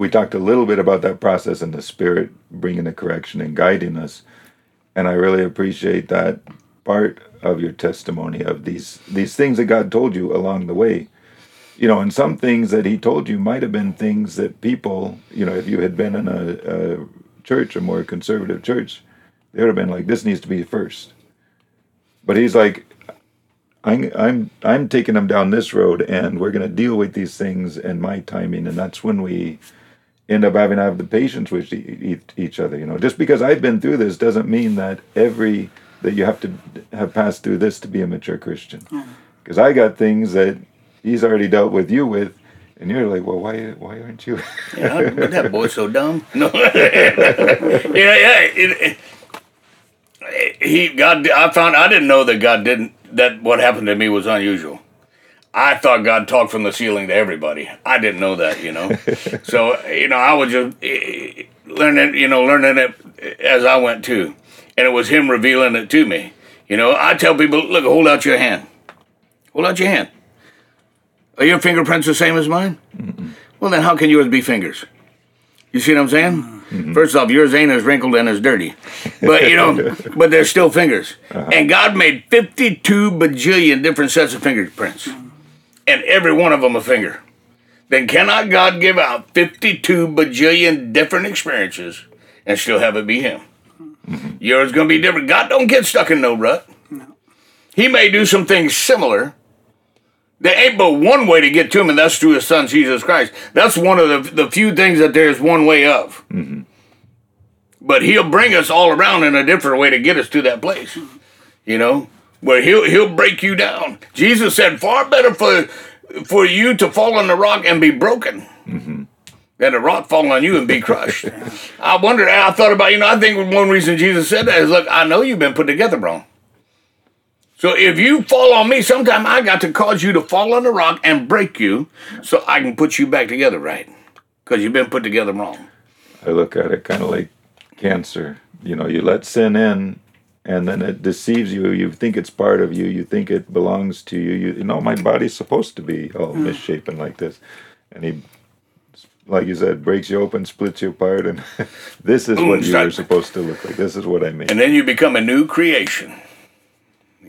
we talked a little bit about that process and the spirit bringing the correction and guiding us. And i really appreciate that part of your testimony of these these things that god told you along the way. You know and some things that he told you might have been things that people you know if you had been in a, a church a more conservative church they would have been like this needs to be first. But he's like I'm I'm I'm taking them down this road, and we're going to deal with these things in my timing, and that's when we end up having to have the patience with each other. You know, just because I've been through this doesn't mean that every that you have to have passed through this to be a mature Christian. Hmm. Because I got things that he's already dealt with you with, and you're like, well, why why aren't you? yeah, that boy's so dumb. No, yeah, yeah. It, it, he God, I found I didn't know that God didn't that what happened to me was unusual. I thought God talked from the ceiling to everybody. I didn't know that, you know. so you know, I was just eh, learning, you know, learning it as I went too, and it was Him revealing it to me. You know, I tell people, look, hold out your hand. Hold out your hand. Are your fingerprints the same as mine? Mm-mm. Well, then how can yours be fingers? You see what I'm saying? Mm-hmm. First off, yours ain't as wrinkled and as dirty, but you know, but they're still fingers. Uh-huh. And God made 52 bajillion different sets of fingerprints and every one of them a finger, then cannot God give out 52 bajillion different experiences and still have it be Him? Mm-hmm. Yours going to be different. God don't get stuck in no rut. No. He may do some things similar. There ain't but one way to get to Him, and that's through His Son, Jesus Christ. That's one of the, the few things that there's one way of. Mm-hmm. But He'll bring us all around in a different way to get us to that place. You know? Where he'll he'll break you down. Jesus said, "Far better for for you to fall on the rock and be broken." Mm-hmm. Than a rock fall on you and be crushed. I wondered, I thought about, you know, I think one reason Jesus said that is, look, I know you've been put together wrong. So if you fall on me, sometime I got to cause you to fall on the rock and break you so I can put you back together right. Because you've been put together wrong. I look at it kind of like cancer. You know, you let sin in and then it deceives you. You think it's part of you. You think it belongs to you. You, you know, my body's supposed to be all mm. misshapen like this, and he, like you said, breaks you open, splits you apart, and this is what you are supposed to look like. This is what I made. And then you become a new creation.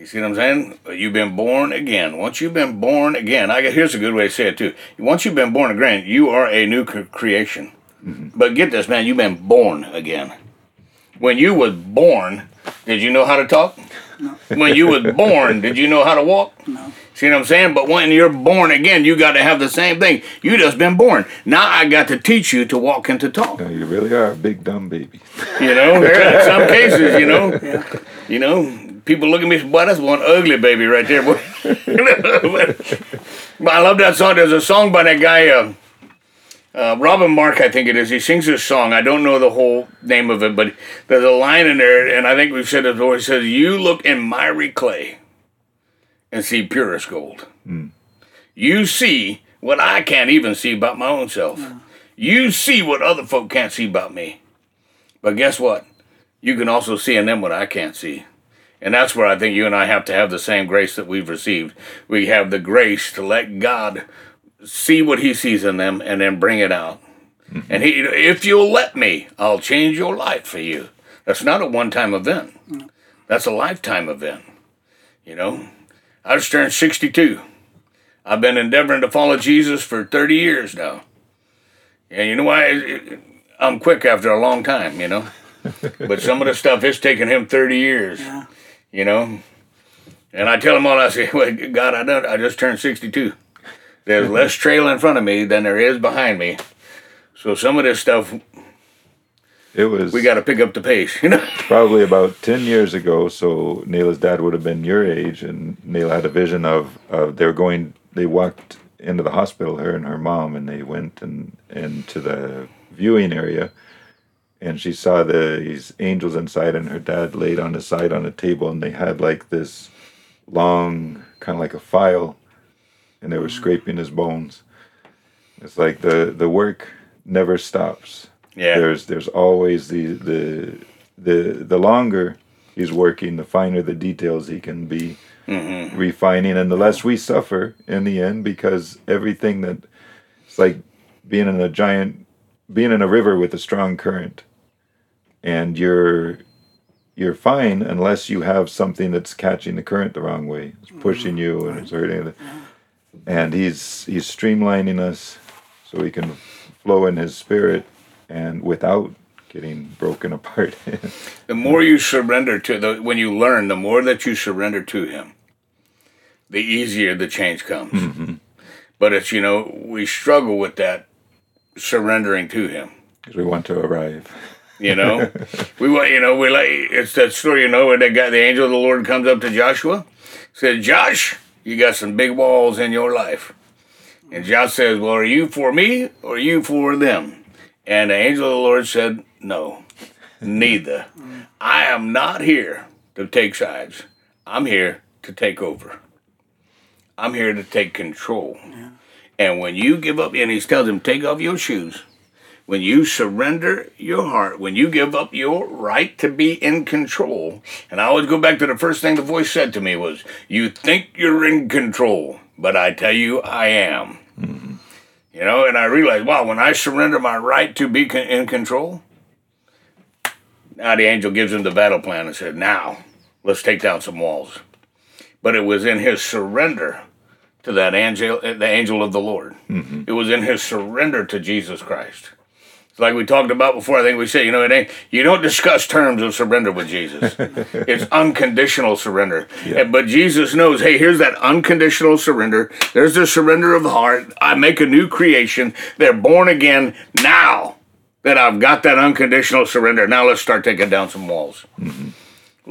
You see what I'm saying? You've been born again. Once you've been born again, I guess here's a good way to say it too. Once you've been born again, you are a new creation. Mm-hmm. But get this, man, you've been born again. When you was born, did you know how to talk? No. When you was born, did you know how to walk? No. See what I'm saying? But when you're born again, you got to have the same thing. You just been born. Now I got to teach you to walk and to talk. No, you really are a big dumb baby. You know, in some cases, you know, yeah. you know, people look at me, boy, that's one ugly baby right there, boy. but I love that song. There's a song by that guy. Uh, uh, Robin Mark, I think it is. He sings this song. I don't know the whole name of it, but there's a line in there, and I think we've said it before. He says, "You look in miry clay, and see purest gold. Mm. You see what I can't even see about my own self. You see what other folk can't see about me. But guess what? You can also see in them what I can't see." And that's where I think you and I have to have the same grace that we've received. We have the grace to let God see what he sees in them and then bring it out. Mm-hmm. And he, if you'll let me, I'll change your life for you. That's not a one-time event. Mm-hmm. That's a lifetime event. You know, I just turned 62. I've been endeavoring to follow Jesus for 30 years now. And you know why? I'm quick after a long time, you know. but some of the stuff it's taken him 30 years, yeah. you know. And I tell him all, I say, well, God, I, don't, I just turned 62. There's less trail in front of me than there is behind me. So some of this stuff it was we got to pick up the pace, you know. probably about ten years ago. So Naila's dad would have been your age, and Naila had a vision of of they were going. They walked into the hospital, her and her mom, and they went and into the viewing area, and she saw the, these angels inside, and her dad laid on the side on a table, and they had like this long, kind of like a file and they were scraping his bones. It's like the the work never stops. Yeah. There's there's always the the the the longer he's working, the finer the details he can be mm-hmm. refining, and the less we suffer in the end because everything that it's like being in a giant being in a river with a strong current, and you're you're fine unless you have something that's catching the current the wrong way. It's pushing you and it's hurting. And he's he's streamlining us so we can flow in his spirit and without getting broken apart. The more you surrender to the when you learn, the more that you surrender to him, the easier the change comes. Mm-hmm. But it's you know, we struggle with that surrendering to him. Because we want to arrive. You know, we want you know we like it's that story. You know where that guy, the angel of the Lord, comes up to Joshua, said, "Josh, you got some big walls in your life." And Josh says, "Well, are you for me or are you for them?" And the angel of the Lord said, "No, neither. I am not here to take sides. I'm here to take over. I'm here to take control." And when you give up, and he tells him, take off your shoes. When you surrender your heart, when you give up your right to be in control, and I always go back to the first thing the voice said to me was, You think you're in control, but I tell you, I am. Hmm. You know, and I realized, wow, when I surrender my right to be con- in control, now the angel gives him the battle plan and said, Now, let's take down some walls. But it was in his surrender to that angel, the angel of the Lord. Mm-hmm. It was in his surrender to Jesus Christ. Like we talked about before. I think we said, you know, it ain't, you don't discuss terms of surrender with Jesus. it's unconditional surrender. And- but Jesus knows, hey, here's that unconditional surrender. There's the surrender of the heart. I make a new creation. They're born again now that I've got that unconditional surrender. Now let's start taking down some walls. Mm-hmm.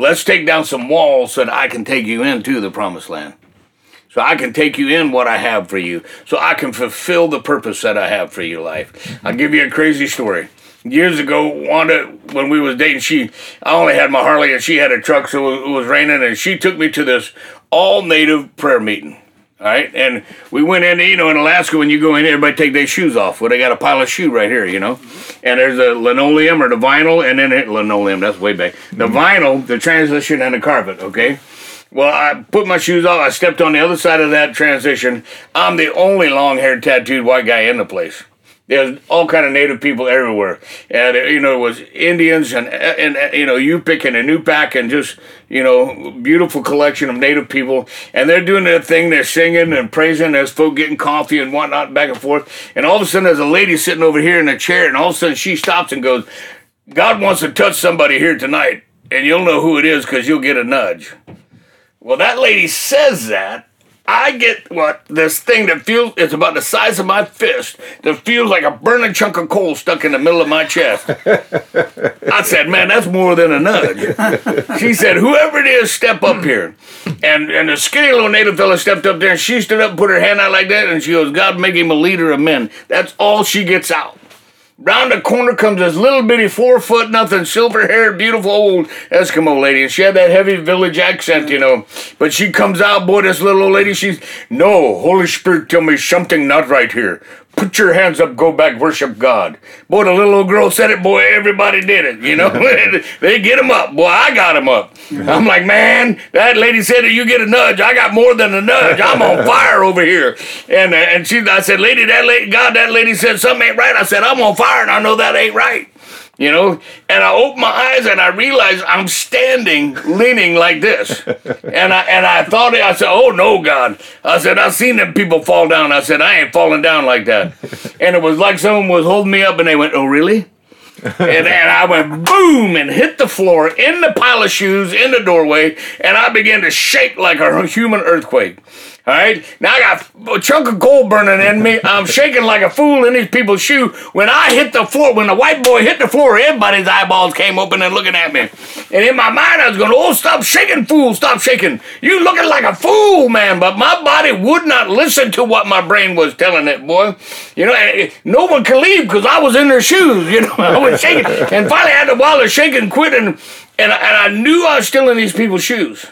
Let's take down some walls so that I can take you into the promised land so I can take you in what I have for you, so I can fulfill the purpose that I have for your life. I'll give you a crazy story. Years ago, Wanda, when we was dating, she I only had my Harley and she had a truck, so it was raining, and she took me to this all native prayer meeting. All right, and we went in. You know, in Alaska, when you go in, everybody take their shoes off. Well, they got a pile of shoe right here. You know, and there's a linoleum or the vinyl, and then it, linoleum. That's way back. The mm-hmm. vinyl, the transition, and the carpet. Okay. Well, I put my shoes off. I stepped on the other side of that transition. I'm the only long-haired, tattooed white guy in the place. There's all kind of native people everywhere, and uh, you know it was Indians and and uh, you know Yupik and Inupiaq and just you know beautiful collection of native people, and they're doing their thing. They're singing and praising. There's folk getting coffee and whatnot back and forth, and all of a sudden there's a lady sitting over here in a chair, and all of a sudden she stops and goes, "God wants to touch somebody here tonight, and you'll know who it is because you'll get a nudge." Well, that lady says that. I get what this thing that feels it's about the size of my fist that feels like a burning chunk of coal stuck in the middle of my chest. I said, "Man, that's more than a nudge." She said, "Whoever it is, step up here." And and the skinny little native fella stepped up there and she stood up, and put her hand out like that, and she goes, "God make him a leader of men." That's all she gets out. Round the corner comes this little bitty four foot nothing, silver haired, beautiful old Eskimo lady. And she had that heavy village accent, you know. But she comes out, boy, this little old lady, she's, no, Holy Spirit, tell me something not right here. Put your hands up, go back, worship God. Boy, the little old girl said it, boy, everybody did it, you know. they get them up. Boy, I got them up. I'm like, man, that lady said that you get a nudge. I got more than a nudge. I'm on fire over here. And uh, and she, I said, lady, that lady, God, that lady said something ain't right. I said, I'm on fire and I know that ain't right. You know, and I opened my eyes and I realized I'm standing, leaning like this, and I and I thought I said, "Oh no, God!" I said, "I've seen them people fall down." I said, "I ain't falling down like that," and it was like someone was holding me up, and they went, "Oh really?" and, and I went boom and hit the floor in the pile of shoes in the doorway, and I began to shake like a human earthquake. All right, now I got a chunk of coal burning in me. I'm shaking like a fool in these people's shoe. When I hit the floor, when the white boy hit the floor, everybody's eyeballs came open and looking at me. And in my mind, I was going, "Oh, stop shaking, fool! Stop shaking! You looking like a fool, man!" But my body would not listen to what my brain was telling it, boy. You know, eh, eh, no one could leave because I was in their shoes. You know, I was shaking, and finally, after a while, the shaking quit, and and I, and I knew I was still in these people's shoes.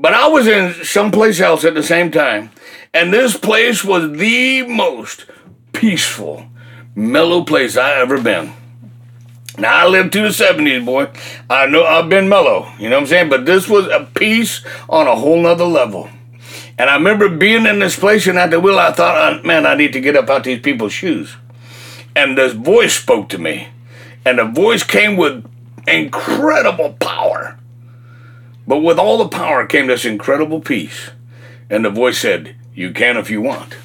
But I was in someplace else at the same time. And this place was the most peaceful, mellow place I ever been. Now I lived through the 70s, boy. I know I've been mellow, you know what I'm saying? But this was a peace on a whole nother level. And I remember being in this place and at the wheel, I thought, "Uh, man, I need to get up out these people's shoes. and this voice spoke to me, and the voice came with incredible power. But with all the power came this incredible peace. And the voice said, You can if you want.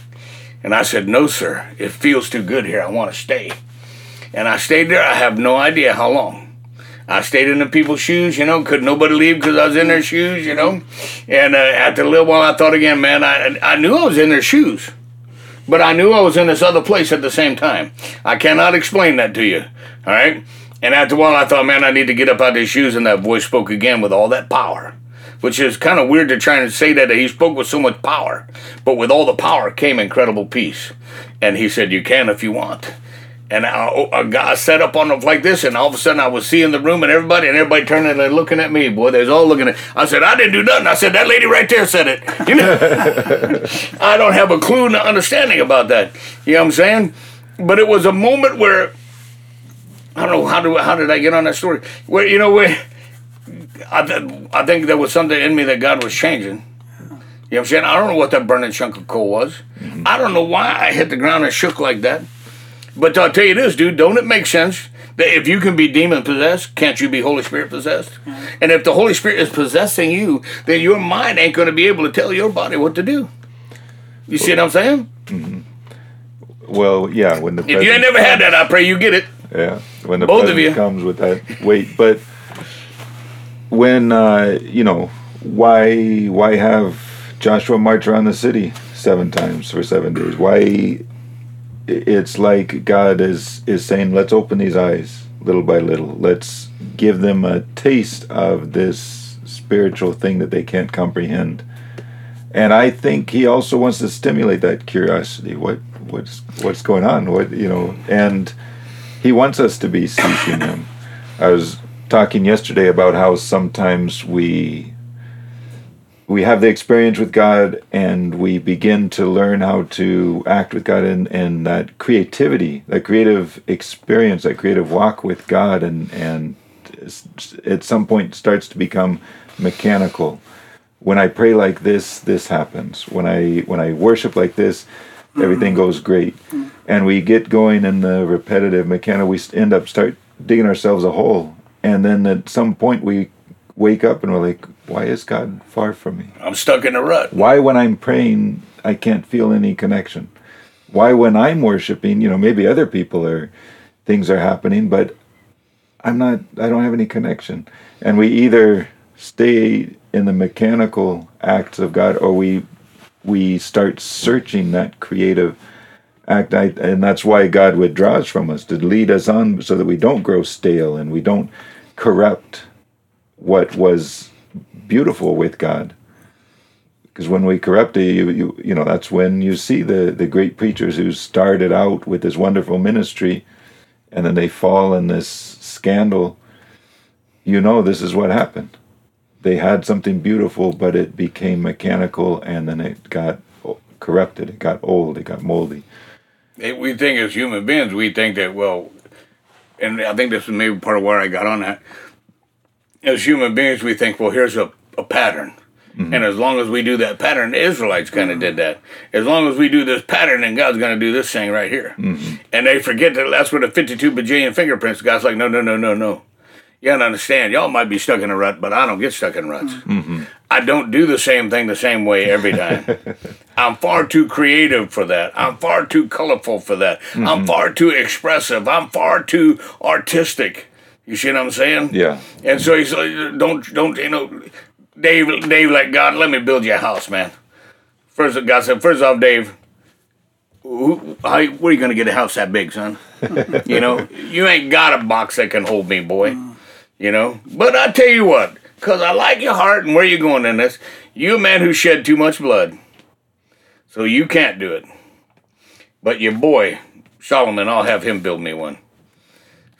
And I said, No, sir. It feels too good here. I want to stay. And I stayed there. I have no idea how long. I stayed in the people's shoes, you know, could nobody leave because I was in their shoes, you know. And uh, after a little while, I thought again, man, I, I knew I was in their shoes, but I knew I was in this other place at the same time. I cannot explain that to you, all right? And after a while, I thought, man, I need to get up out of these shoes, and that voice spoke again with all that power. Which is kind of weird to try and say that he spoke with so much power, but with all the power came incredible peace. And he said, You can if you want and I, oh, I got set up on like this, and all of a sudden I was seeing the room and everybody, and everybody turning and looking at me. Boy, they was all looking at. I said, I didn't do nothing. I said that lady right there said it. You know, I don't have a clue, no understanding about that. You know what I'm saying? But it was a moment where I don't know how do how did I get on that story? Where you know where I I think there was something in me that God was changing. You know what I'm saying? I don't know what that burning chunk of coal was. Mm-hmm. I don't know why I hit the ground and shook like that. But I'll tell you this, dude, don't it make sense that if you can be demon possessed, can't you be Holy Spirit possessed? Mm-hmm. And if the Holy Spirit is possessing you, then your mind ain't going to be able to tell your body what to do. You see what I'm saying? Mm-hmm. Well, yeah. When the if you ain't never had that, I pray you get it. Yeah, when the both you comes with that weight, but when uh, you know why why have Joshua march around the city seven times for seven days? Why it's like God is is saying, let's open these eyes little by little. Let's give them a taste of this spiritual thing that they can't comprehend. And I think He also wants to stimulate that curiosity. What what's what's going on? What you know? And He wants us to be seeking Him. I was talking yesterday about how sometimes we we have the experience with God and we begin to learn how to act with God and, and that creativity, that creative experience, that creative walk with God and, and at some point starts to become mechanical. When I pray like this, this happens. When I when I worship like this, Mm-hmm. everything goes great. Mm-hmm. And we get going in the repetitive mechanical, we end up start digging ourselves a hole. And then at some point we wake up and we're like, why is God far from me? I'm stuck in a rut. Why, when I'm praying, I can't feel any connection? Why, when I'm worshiping, you know, maybe other people are, things are happening, but I'm not, I don't have any connection. And we either stay in the mechanical acts of God or we, we start searching that creative act. I, and that's why God withdraws from us to lead us on so that we don't grow stale and we don't corrupt what was beautiful with God. Because when we corrupt it, you, you, you know, that's when you see the, the great preachers who started out with this wonderful ministry and then they fall in this scandal. You know, this is what happened. They had something beautiful, but it became mechanical and then it got corrupted. It got old. It got moldy. We think as human beings, we think that, well, and I think this is maybe part of where I got on that as human beings, we think, well, here's a, a pattern. Mm-hmm. And as long as we do that pattern, the Israelites kind of did that. As long as we do this pattern, then God's going to do this thing right here. Mm-hmm. And they forget that that's where the 52 bajillion fingerprints. God's like, no, no, no, no, no. You gotta understand, y'all might be stuck in a rut, but I don't get stuck in ruts. Mm-hmm. I don't do the same thing the same way every time. I'm far too creative for that. I'm far too colorful for that. I'm mm-hmm. far too expressive. I'm far too artistic. You see what I'm saying? Yeah. And so he's like, don't, don't, you know, Dave, Dave, like, God, let me build you a house, man. First, God said, first off, Dave, who, how, where are you going to get a house that big, son? you know, you ain't got a box that can hold me, boy. You know, but I tell you what, because I like your heart and where you're going in this, you a man who shed too much blood. So you can't do it. But your boy, Solomon, I'll have him build me one.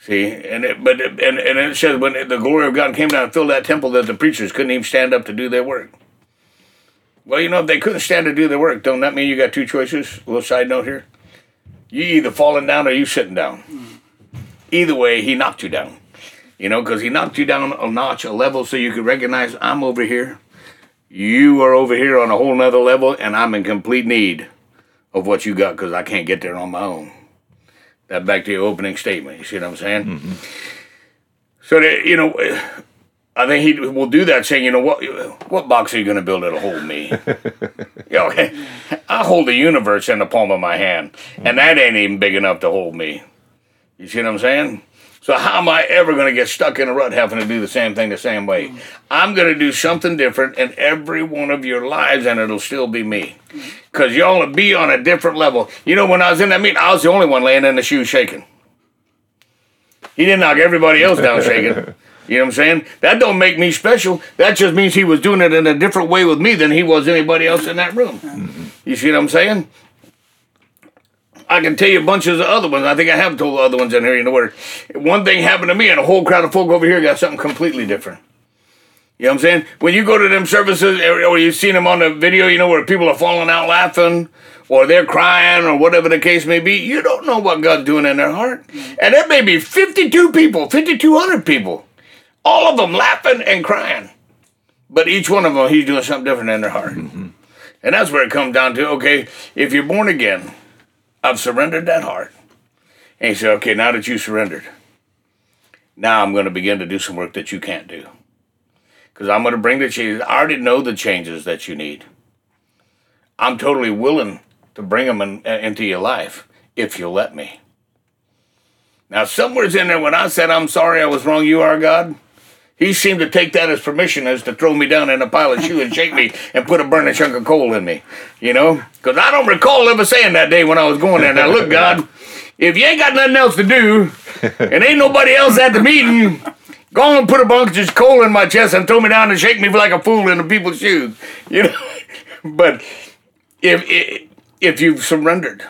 See, and it, but and and it says when the glory of God came down and filled that temple, that the preachers couldn't even stand up to do their work. Well, you know, if they couldn't stand to do their work, don't that mean you got two choices? A little side note here: you either falling down or you sitting down. Either way, he knocked you down. You know, because he knocked you down a notch, a level, so you could recognize I'm over here. You are over here on a whole nother level, and I'm in complete need of what you got because I can't get there on my own. That back to your opening statement. You see what I'm saying? Mm-hmm. So that you know, I think he will do that, saying, you know, what what box are you going to build that'll hold me? yeah, okay. I hold the universe in the palm of my hand, and that ain't even big enough to hold me. You see what I'm saying? So how am I ever going to get stuck in a rut having to do the same thing the same way? Mm. I'm going to do something different in every one of your lives, and it'll still be me. Because y'all will be on a different level. You know, when I was in that meeting, I was the only one laying in the shoes shaking. He didn't knock everybody else down shaking. You know what I'm saying? That don't make me special. That just means he was doing it in a different way with me than he was anybody else in that room. Mm-hmm. You see what I'm saying? I can tell you bunches of other ones. I think I have told other ones in here. You know where one thing happened to me, and a whole crowd of folk over here got something completely different. You know what I'm saying? When you go to them services, or you've seen them on the video, you know where people are falling out laughing, or they're crying, or whatever the case may be. You don't know what God's doing in their heart, and there may be 52 people, 5,200 people, all of them laughing and crying, but each one of them, He's doing something different in their heart, mm-hmm. and that's where it comes down to. Okay, if you're born again. I've surrendered that heart. And he said, okay, now that you surrendered, now I'm going to begin to do some work that you can't do. Because I'm going to bring the changes. I already know the changes that you need. I'm totally willing to bring them in, into your life if you'll let me. Now, somewhere's in there when I said, I'm sorry I was wrong, you are God. He seemed to take that as permission as to throw me down in a pile of shoe and shake me and put a burning chunk of coal in me, you know? Because I don't recall ever saying that day when I was going there. Now, look, God, if you ain't got nothing else to do and ain't nobody else at the meeting, go and put a bunch of coal in my chest and throw me down and shake me like a fool in the people's shoes, you know? but if, if you've surrendered,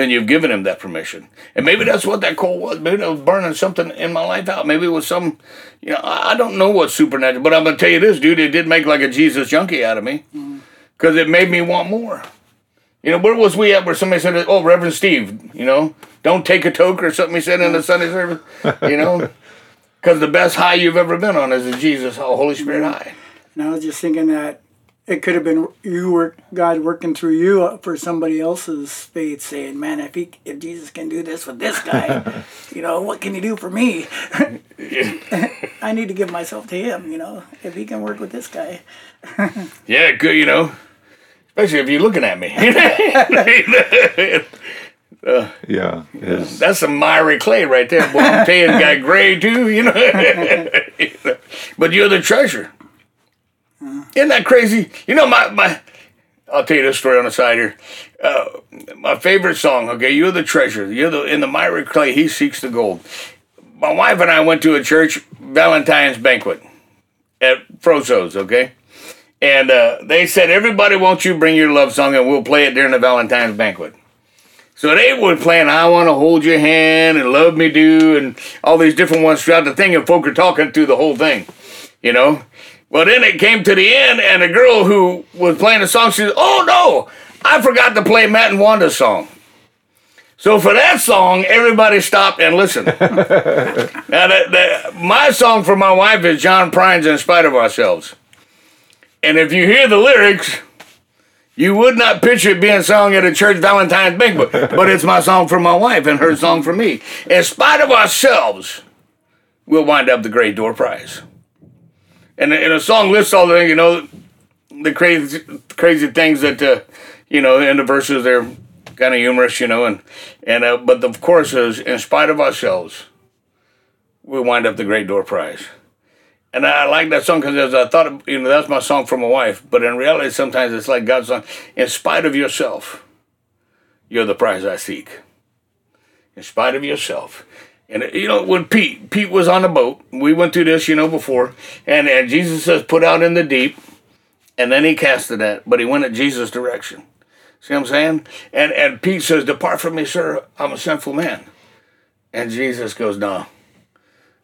then you've given him that permission. And maybe that's what that coal was. Maybe it was burning something in my life out. Maybe it was some, you know, I don't know what's supernatural. But I'm going to tell you this, dude, it did make like a Jesus junkie out of me mm-hmm. because it made me want more. You know, where was we at where somebody said, oh, Reverend Steve, you know, don't take a toke or something he said in the Sunday service, you know? Because the best high you've ever been on is a Jesus, Holy Spirit mm-hmm. high. And I was just thinking that it could have been you work God working through you for somebody else's faith, saying, "Man, if he if Jesus can do this with this guy, you know, what can he do for me? I need to give myself to him. You know, if he can work with this guy." Yeah, good, you know. Especially if you're looking at me. Yeah. His, That's some miry clay right there. Boy, I'm telling you, got gray too, you know. but you're the treasure. Isn't that crazy? You know, my, my I'll tell you this story on the side here. Uh, my favorite song, okay, you're the treasure. You're the in the miry clay, he seeks the gold. My wife and I went to a church Valentine's banquet at Frozo's, okay? And uh, they said, everybody wants you bring your love song and we'll play it during the Valentine's banquet. So they were playing I Want to Hold Your Hand and Love Me Do and all these different ones throughout the thing, and folk are talking through the whole thing, you know? Well, then it came to the end, and the girl who was playing the song, she said, Oh no, I forgot to play Matt and Wanda's song. So for that song, everybody stopped and listened. now, the, the, my song for my wife is John Prine's In Spite of Ourselves. And if you hear the lyrics, you would not picture it being sung at a church Valentine's banquet, but it's my song for my wife and her song for me. In spite of ourselves, we'll wind up the great door prize. And, and a song lists all the you know, the crazy, crazy things that, uh, you know, in the verses they're kind of humorous, you know, and and uh, but of course, is in spite of ourselves, we'll wind up the great door prize. And I like that song because as I thought, you know, that's my song for my wife. But in reality, sometimes it's like God's song. In spite of yourself, you're the prize I seek. In spite of yourself. And, you know, when Pete, Pete was on the boat, we went through this, you know, before. And, and Jesus says, put out in the deep. And then he cast the net, but he went at Jesus' direction. See what I'm saying? And, and Pete says, depart from me, sir. I'm a sinful man. And Jesus goes, no,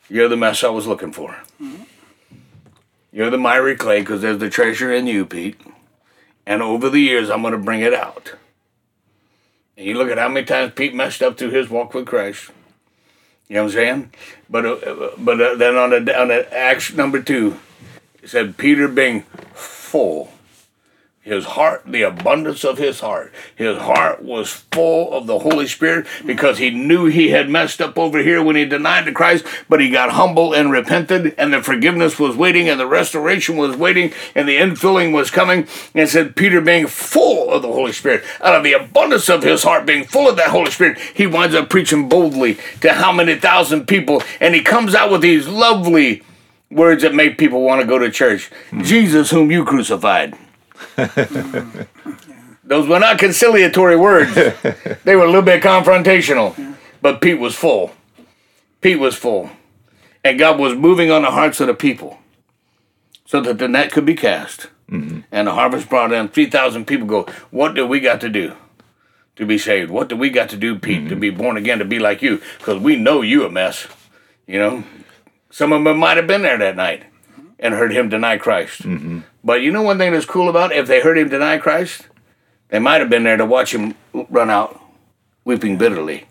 you're the mess I was looking for. You're the miry clay because there's the treasure in you, Pete. And over the years, I'm going to bring it out. And you look at how many times Pete messed up through his walk with Christ. You know what I'm saying? But uh, but uh, then on the on the Acts number two, it said Peter being full. His heart, the abundance of his heart. His heart was full of the Holy Spirit because he knew he had messed up over here when he denied the Christ, but he got humble and repented, and the forgiveness was waiting, and the restoration was waiting, and the infilling was coming. And said, Peter being full of the Holy Spirit, out of the abundance of his heart, being full of that Holy Spirit, he winds up preaching boldly to how many thousand people, and he comes out with these lovely words that make people want to go to church. Hmm. Jesus, whom you crucified. Those were not conciliatory words. they were a little bit confrontational. But Pete was full. Pete was full. And God was moving on the hearts of the people so that the net could be cast. Mm-hmm. And the harvest brought in 3,000 people go, What do we got to do to be saved? What do we got to do, Pete, to mm-hmm. be born again, to be like you? Because we know you a mess. You know? Some of them might have been there that night and heard him deny Christ. But you know one thing that's cool about it? if they heard him deny Christ, they might have been there to watch him run out weeping bitterly.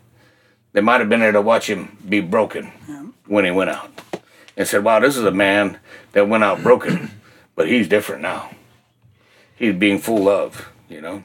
They might have been there to watch him be broken when he went out. And said, Wow, this is a man that went out broken, but he's different now. He's being full of, you know.